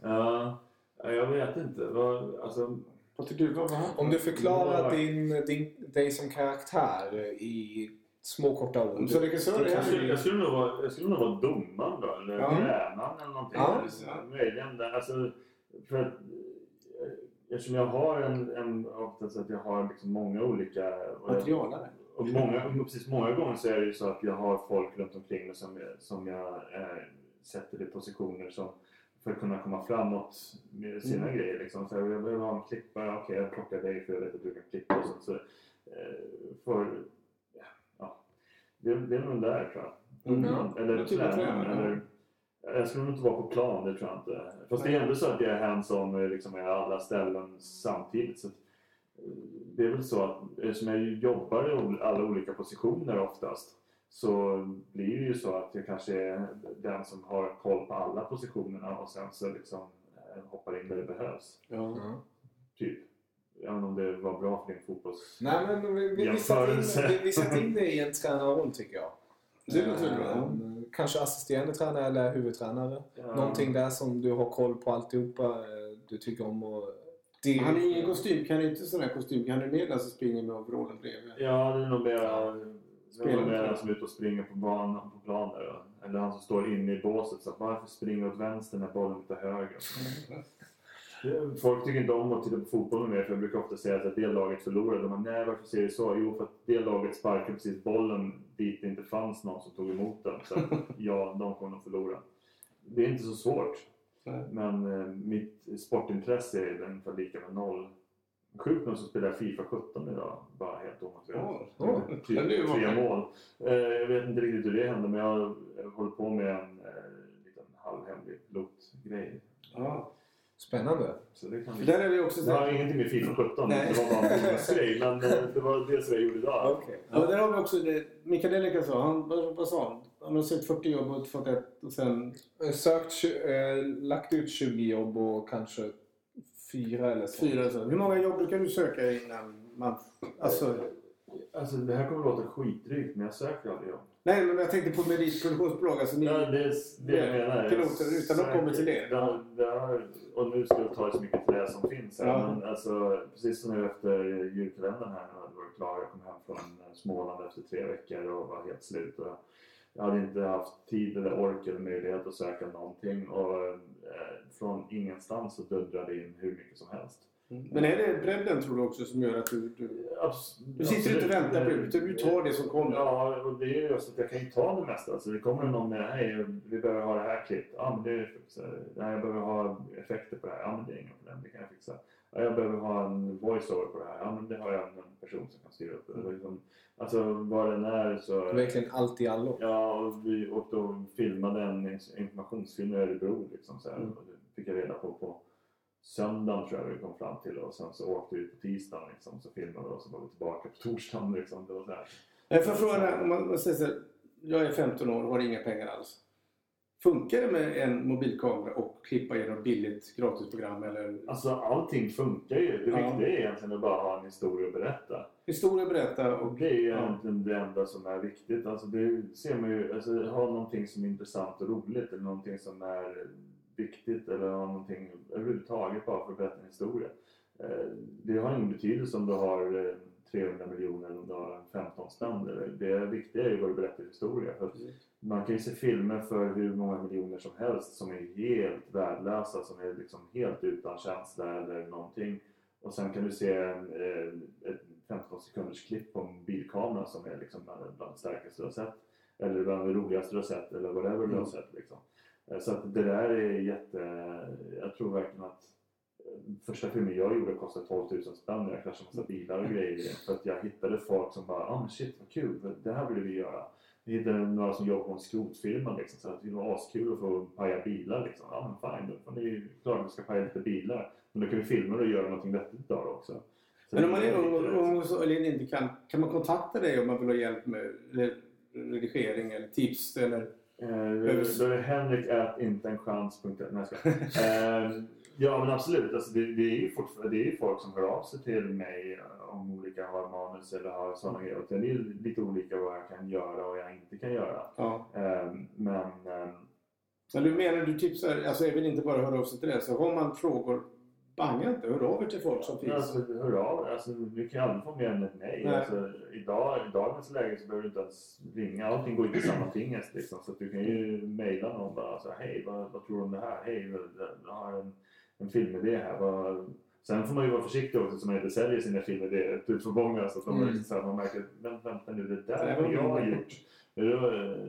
Ja, ja, jag vet inte. Vad, alltså, Patrik, du, vad? Om du förklarar din, din, dig som karaktär i små korta ord. Som regissör är jag, han skulle, jag, skulle nog vara, jag skulle nog vara domaren då, eller Ja. tränaren eller någonting. Ja. Möjligen, där. alltså, för att, Eftersom jag har en, en oftast att jag har liksom många olika... Materialare. Och många, precis, många gånger så är det ju så att jag har folk runt omkring mig som, jag- som jag eh, sätter i positioner som, för att kunna komma framåt med sina Mm. grejer. Liksom. Så jag behöver ha en klippare, okej jag plockar dig för jag vet att du kan klippa. Och sånt, så, eh, för, ja, det, det är nog där tror jag. Mm. Mm. Eller tränaren. Eller, jag skulle nog inte vara på plan, det tror jag inte. Fast det är ändå så att jag är hands-on och liksom är alla ställen samtidigt. Så eh, det är väl så att eftersom jag jobbar i alla olika positioner oftast så blir det ju så att jag kanske är den som har koll på alla positionerna och sen så liksom eh, hoppar in där det behövs. Ja. Typ. Jag vet inte om det var bra för din fotbolls... Nej, men vi, vi, vi, sätter Jämförelse. in, vi, vi sätter in det i en tränarroll tycker jag. Bra. Eh, Kanske assisterande tränare eller huvudtränare. Ja. Någonting där som du har koll på alltihopa. eh, Du tycker om att... Det, Han är ingen kostym. Kan inte sån här kostym. Han är med den som springer med overallen bredvid. Ja, det är nog mer, det är nog Spelar mer inte. den som är ute och springer på banan på plan där. då. Eller han som står inne i båset. Så att varför springer åt vänster när bollen är höger? Folk tycker inte om att titta på fotboll med mig för jag brukar ofta säga att det laget förlorade. De bara, nej varför säger du så? Jo, för att det laget sparkade precis bollen dit det inte fanns någon som tog emot den. Så att, [LAUGHS] ja, de kommer nog förlora. Det är inte så svårt. Nej. Men eh, mitt sportintresse är ungefär lika med noll. Sjukt nog så spelar jag Fifa 17 idag, bara helt omotiverat. Typ det var tre mål. Eh, jag vet inte riktigt hur det hände men jag, håller på med en eh, liten halvhemlig pilotgrej. Ja. Spännande. Så det kan För där är vi också... det har ingenting med Fifa 17 Nej. det var bara en bonusgrej. Men eh, det var det som jag gjorde idag. Okej. Ja, där har vi också det. Mikael Delika sa, han, vad, sa han? Han har sett 40 jobb och fått ett och sen... Eh, Sökt, eh, lagt ut 20 jobb och kanske fyra eller så. Fyra så. Hur många jobb brukar du söka innan man... Alltså... Alltså det här kommer att låta skitdrygt men jag söker aldrig jobb. Nej, men jag tänkte på meritproduktionsbolag. Alltså ni... Ja, det är det jag menar. Piloter, utan att komma till det. det har, och nu ska jag ta så mycket det som finns. Ja. Men alltså, precis som nu efter julkalendern här när jag hade varit klar. Jag kom hem från eh, Småland efter tre veckor och var helt slut. Och jag hade inte haft tid eller ork eller möjlighet att söka någonting. Och eh, från ingenstans så dundrade in hur mycket som helst. Men är det bredden tror du också som gör att du... Du, Abs- du sitter inte och väntar på utan du tar det som kommer. Ja, och det är ju just att jag kan ju ta det mesta. Alltså det kommer någon med hej, vi behöver ha det här klippt. Ja, men det fixar jag. Nej, jag behöver ha effekter på det här. Ja, men det är inga problem, det kan jag fixa. Ja, jag behöver ha en voice-over på det här. Ja, men det har jag en person som kan styra upp. Det. Liksom, alltså vad den är så... Verkligen allt i allo. Ja, och vi åkte och filmade en informationsfilm i Örebro. Liksom, så här, Mm. och det fick jag reda på på söndagen tror jag vi kom fram till och sen så åkte vi på tisdagen liksom, så filmade vi och så var vi tillbaka på torsdagen liksom. Det var så här. Jag får fråga om man, säger så här, jag är 15 år och har inga pengar alls. Funkar det med en mobilkamera och klippa genom billigt gratisprogram eller Alltså allting funkar ju. Det Ja. viktiga är egentligen att bara ha en historia att berätta. historia berätta och det är ju Ja. egentligen det enda som är viktigt. Alltså det ser man ju, alltså ha någonting som är intressant och roligt eller någonting som är viktigt eller ha någonting överhuvudtaget bara för att berätta en historia. Eh, Det har ingen betydelse om du har eh, 300 miljoner eller om du har 15 spänn. Det viktiga är ju vad du berättar i historia. För man kan ju se filmer för hur många miljoner som helst som är helt värdelösa, som är liksom helt utan känsla eller någonting. Och sen kan du se en, eh, ett 15 sekunders klipp på en bilkamera som är liksom bland det starkaste du har sett. Eller bland det roligaste du har sett eller whatever du har Mm. sett. Liksom. Eh, Så att det där är jätte... Jag tror verkligen att eh, första filmen jag gjorde kostade 12 000 spänn. Jag kraschade massa bilar och grejer. För att jag hittade folk som bara ah men shit vad kul, det här vill vi göra. Vi hittade några som jobbade på en skrotfirma liksom, så att det var askul att få paja bilar. Liksom. Ja men fine, då får ni klart att vi ska paja lite bilar. Men då kan vi filma det och göra någonting vettigt av det också. Så Men om man det är ung och, eller inte kan, kan man kontakta dig om man vill ha hjälp med re- redigering eller tips eller? Eh, Då är henrik at inteenchans.se. Nej, jag. [LAUGHS] Eh, Ja men absolut. Alltså, det, det, är ju det är ju folk som hör av sig till mig eh, om olika har manus eller har sådana grejer. Och det är lite olika vad jag kan göra och jag inte kan göra. Ja. Eh, Men eh, Men du menar du tipsar, alltså även inte bara höra av sig till det, så har man frågor, banga inte, hör av er till folk som finns. alltså, hör av alltså, Vi kan ju aldrig få mer än ett nej. Nej. Alltså, idag, I dagens läge så behöver du inte ens ringa. Allting går ju till samma fingers. Liksom. Så att du kan ju mejla någon bara så här, hej vad, vad tror du om det här? Hej, jag har en, en filmidé här. Vad... Sen får man ju vara försiktig också så man inte säljer sina filmidéer ut för många. Så att de Mm. liksom, så här, man märker, men vänta nu, det där har jag har gjort. Det,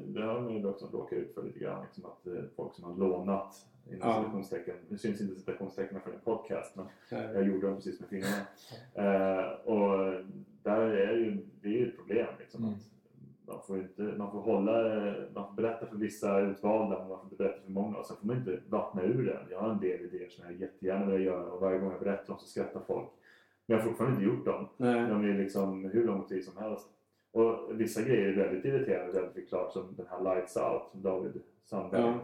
det har man ju också råkat ut för lite grann. Liksom, att eh, folk som har lånat inom Ja. citationstecken. Nu syns inte citationstecknen för en podcast men Nej. jag gjorde dem precis med fingrarna. Eh, och där är ju, det är ju ett problem. Liksom, Mm. att man, får inte, man får hålla, man får berätta för vissa utvalda men man får inte berätta för många och sen får man inte vattna ur den. Jag har en del idéer som jag jättegärna vill göra och varje gång jag berättar dem så skrattar folk. Men jag har fortfarande inte gjort dem. Nej. De är liksom hur lång tid som helst. Och vissa grejer är väldigt irriterande, väldigt klart som den här Lights Out, David Ja.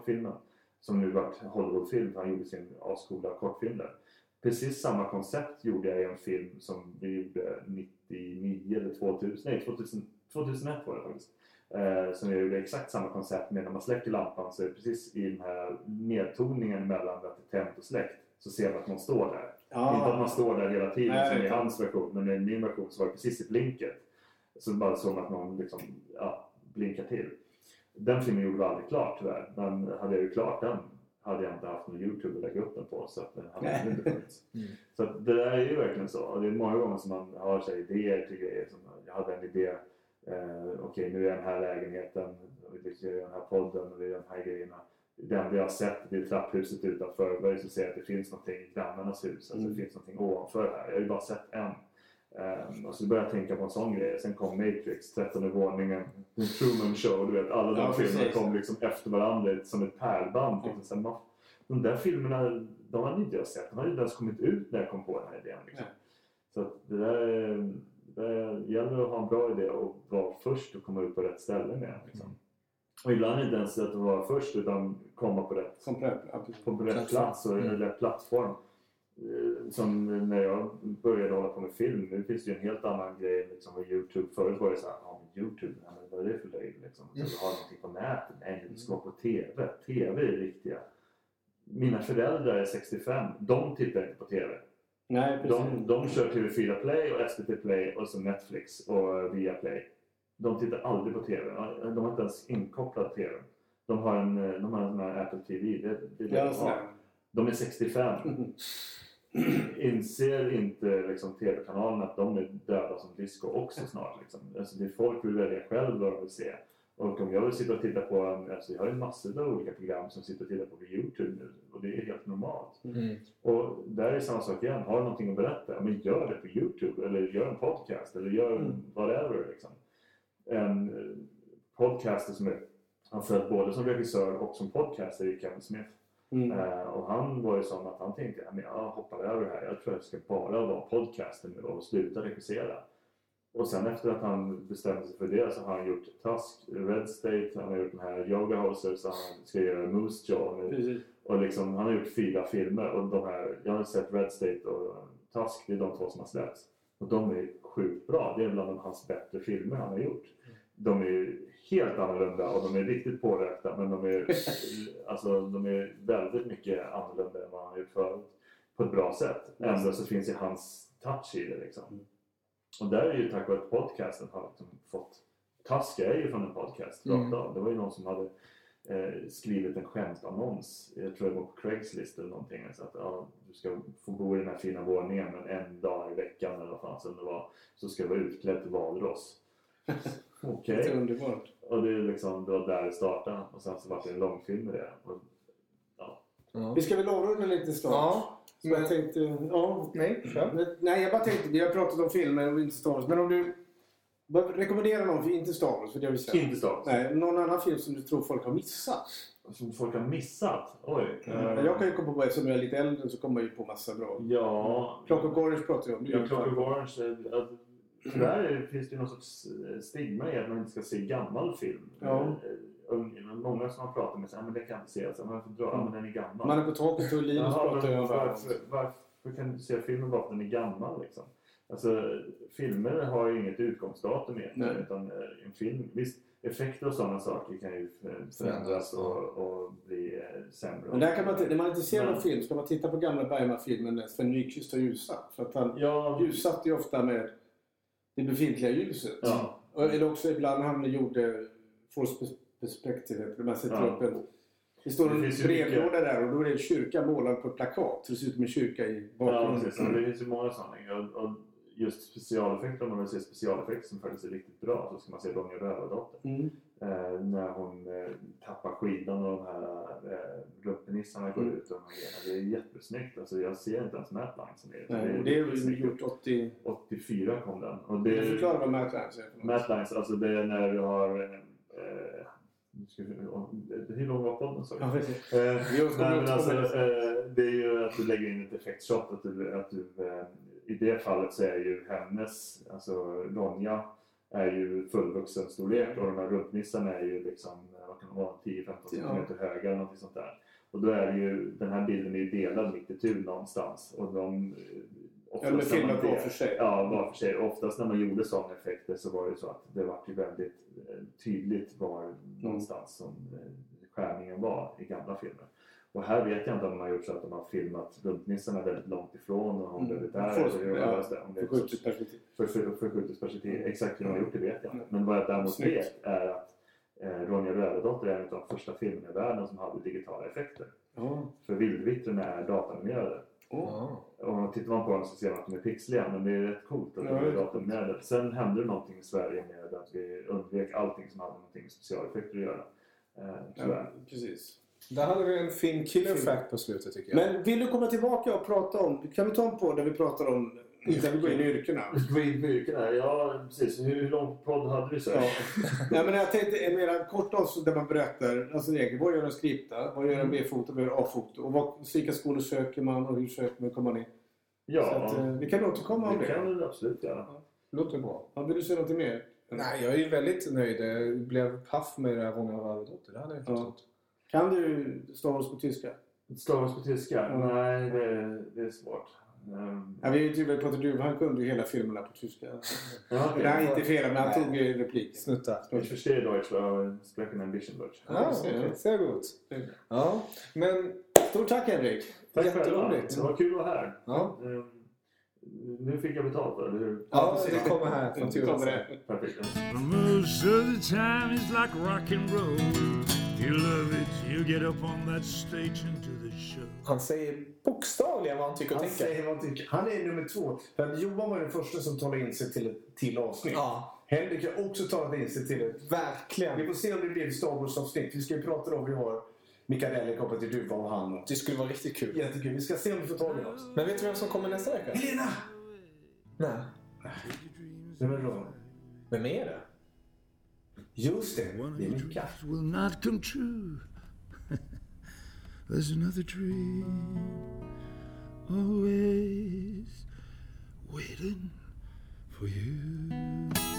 Som nu vart Hollywoodfilm, för han gjorde sin ascoola kortfilm där. Precis samma koncept gjorde jag i en film som vi gjorde 99 eller 2000, nej 2000, 2001 var det faktiskt. Eh, som jag gjorde exakt samma koncept med när man släcker lampan så är det precis i den här nedtoningen mellan att det är tänt och släckt så ser man att man står där. Ja. Inte att man står där hela tiden Nej, som i hans version, men i min version så var det precis i blinket. Så bara som att någon liksom, ja, blinkar till. Den filmen gjorde vi aldrig klart tyvärr, men hade jag ju klart den hade jag inte haft någon Youtube att lägga upp den på så att den hade inte funnits. [LAUGHS] Mm. Så det där är ju verkligen så. Och det är många gånger som man har sig idéer till grejer. Som, jag hade en idé, eh, okej nu är jag den här lägenheten, vi göra den här podden och vi gör de här grejerna. Det enda jag har sett det är trapphuset utanför. Börjar så ser jag att det finns någonting i grannarnas hus. Alltså Mm. det finns någonting ovanför här. Jag har ju bara sett en. Um, och så började jag tänka på en sån grej. Sen kom Matrix, 13 våningen, Truman Show. Du vet, alla de Ja, filmerna kom liksom efter varandra som ett pärlband. Ja. Liksom. Sen, man- de där filmerna, de hade inte jag sett. De hade inte ens kommit ut när jag kom på den här idén. Liksom. Nej. Så det där, är- det där gäller att ha en bra idé och vara först och komma ut på rätt ställe med liksom. Och ibland inte ens att vara först utan komma på rätt, på rätt plats och Mm. rätt plattform. Eh, Som när jag började hålla på med film, nu finns det ju en helt annan grej liksom med Youtube. Förut var det så här, ja men Youtube, men vad är det för löjligt liksom? Mm. vi har någonting på nätet, nej det ska vara på TV. TV är det viktiga. Mina föräldrar är 65, de tittar inte på TV. Nej, precis. De, de kör TV4 Play och SVT Play och så Netflix och Viaplay. De tittar aldrig på TV. De har inte ens inkopplad TV. De har en, de har en sån här Apple TV. Det, det är Ja, de. De är 65. [LAUGHS] [CLEARS THROAT] Inser inte liksom, TV-kanalen att de är döda som disco också snart? Liksom. Alltså, det är folk vill välja själv vad de vill se. Och om jag vill sitta och titta på alltså jag har ju massor av olika program som sitter och tittar på på Youtube nu och det är helt normalt. Mm. Och där är samma sak igen. Har du någonting att berätta? Men gör det på Youtube eller gör en podcast eller gör Mm. whatever. Liksom. En eh, podcaster som är, har följt både som regissör och som podcaster är Kevin Smith. Mm. Eh, och han var ju sån att han tänkte att jag hoppar över det här. Jag tror jag ska bara vara podcaster nu och sluta regissera. Och sen efter att han bestämde sig för det så har han gjort Tusk, Red State, han har gjort den här Yoga Houser, så han ska göra Moose Jaw. Precis. Och liksom, han har gjort fyra filmer och de här, jag har sett Red State och Tusk, det är de två som har släppts. Och de är sjukt bra. Det är bland hans bättre filmer han har gjort. De är helt annorlunda och de är riktigt pårökta men de är, [LAUGHS] alltså, de är väldigt mycket annorlunda än vad han gjort förut. På ett bra sätt. Ändå så finns ju hans touch i det liksom. Och där är ju tack vare att podcasten har liksom fått Tusk är ju från en podcast Mm. rakt av. Det var ju någon som hade eh, skrivit en skämtannons. Jag tror det var på Craigslist eller någonting. Så att ja, du ska få bo i den här fina våningen men en dag i veckan eller vad fan som det var. Så ska du vara utklädd till valross. [LAUGHS] Okej. Är underbart. Och det, är liksom, det var där det startade. Och sen så var det en långfilm med det. Och, Ja. Vi ska väl avrunda lite snart. ja. Så jag Men, tänkte, ja. nej, kör. Men, nej, jag bara tänkte, vi har pratat om filmer och inte Star Wars. Men om du rekommenderar någon för inte Star Wars, för det har vi sett. inte Star Wars. Nej, någon annan film som du tror folk har missat? Som folk har missat. Oj. Men eh, Jag kan ju komma på, eftersom jag är lite äldre så kommer jag ju på massa bra. Ja. Clockwork Orange pratar jag om. Ja, Clockwork Orange. Tyvärr är- finns det någon sorts eh, stigma i att man inte ska se gammal film. Ja. Eh, Många som har pratat med säger att det kan inte se. Alltså, varför dra? Ja, men den är gammal. Man är på taket och Linus pratar ju om varför, varför kan du se filmen bara för att den är gammal? Liksom? Alltså, filmer har ju inget utgångsdatum egentligen. Utan eh, en film, visst, effekter och sådana saker kan ju förändras och, och bli sämre. Men där kan man, när man inte ser någon Men- film ska man titta på gamla Bergman-filmen Sven Nykvist har ljusat. För att han Ja, ljussatte ju ofta med det befintliga ljuset. ja, Eller också ibland han gjorde Force Perspective, det. man sätter Ja. upp en... Det står Det en brevlåda där och då är det en kyrka målad på ett plakat. Så det ser ut som en kyrka i ja bakgrunden. precis. Och Det finns ju många sådana. Och, och just specialeffekter, om man vill se specialeffekter som faktiskt är riktigt bra så ska man se Ronja Rövardotter. Mm. Eh, när hon eh, tappar skidan och de här eh, rumpenissarna går Mm. ut. Och de det är jättesnyggt. Alltså, jag ser inte ens som är Nej, och det är väl gjort 80... 84 kom den. Och Det... det, Förklara vad Matt Lance är. Matt Lines, alltså det är när du har... Eh, hur lång var podden? sa? Ja, alltså, det. det är ju att du lägger in ett effektshot. Att du, att du, I det fallet så är ju hennes, alltså Ronja, är ju fullvuxen storlek och de här rumpnissarna är ju liksom, eh, vad kan de vara, 10-15 Ja. cm höga eller något sånt där. Och då är ju, den här bilden är ju delad mitt itu någonstans. Och de, eh, Ja, de är man filmat var för sig. Ja, var för sig. Oftast när man gjorde sådana effekter så var det så att det var ju väldigt eh, tydligt var någonstans som eh, skärningen var i gamla filmer. Och här vet jag inte om de har gjort så att de har filmat rumpnissarna väldigt långt ifrån och Mm. där. Eller hur ja, det var, om det är Förskjutet perspektiv. för, för, förskjutningsperspektiv. Exakt hur de har gjort det vet jag inte. Mm. Men vad jag däremot Snyggt. vet är att eh, Ronja Rövardotter är en av de första filmerna i världen som hade digitala effekter. Ja. För vildvittrorna är datanimerade. Ja. Och tittar man på dem så ser man att de är pixliga, men det är rätt coolt att de är datoranimerade. Sen hände det någonting i Sverige med att vi undvek allting som hade någonting med specialeffekter att göra. Eh. Ja, precis. Där hade vi en fin killer fact på slutet tycker jag. Men vill du komma tillbaka och prata om... Kan vi ta en podd där vi pratar om... Där vi går in i yrkena? [LAUGHS] Gå in på yrkena. Ja, precis. Hur, lång podd hade du så? Ja. Nej, men jag tänkte en mera kort avsnitt där man berättar alltså egentligen, vad gör en skripta, vad gör en B-foto, vad gör A-foto och vad, vilka skolor söker man och hur söker man komma in. ja Så att, eh, vi kan återkomma om det det. kan vi absolut göra. Låter bra. Ja, vill du säga något mer? Nej, jag är ju väldigt nöjd. Jag blev paff med det där Ronja Rövardotter. Det hade jag inte Ja. trott. Kan du Star Wars på tyska? Stavas på tyska? Ja. Nej, det, det är svårt. Um, Ja, vi vi pratade du, han kunde ju hela filmerna på tyska. ja, okej. Nej, inte fel, men han tog ju repliken. Snutta. Ich verstehe Deutsch, aber sprechen ein bisschen Deutsch. Ja, det ser jag. okej. Sehr gut. Ja, men Stort tack Henrik! Tack. Jätteroligt. Det var kul att vara här. Ja. Ehm, Nu fick jag betalt, eller hur? Ja, det kommer här från Det kommer det. Perfekt. Most of the time it's like rock and roll. You love it, you get up on that stage and do the show. Han säger bokstavligen vad han tycker och Han tänker. säger vad han tycker. Han är nummer två. För Johan var den första som talade in sig till ett till avsnitt. Ja, Henrik har också talat in sig till ett Vi verkligen. får se om det blir ett Star Wars-avsnitt. Vi ska ju prata om vi har Mikael kopplat till Duva och han. Och... Det skulle vara riktigt kul. Jättekul. Vi ska se om vi får tag i oss. Men vet du vem som kommer nästa vecka? Helena! Nej. Det var bra. Vem är det? Just det. Det är Mika. There's another dream always waiting for you.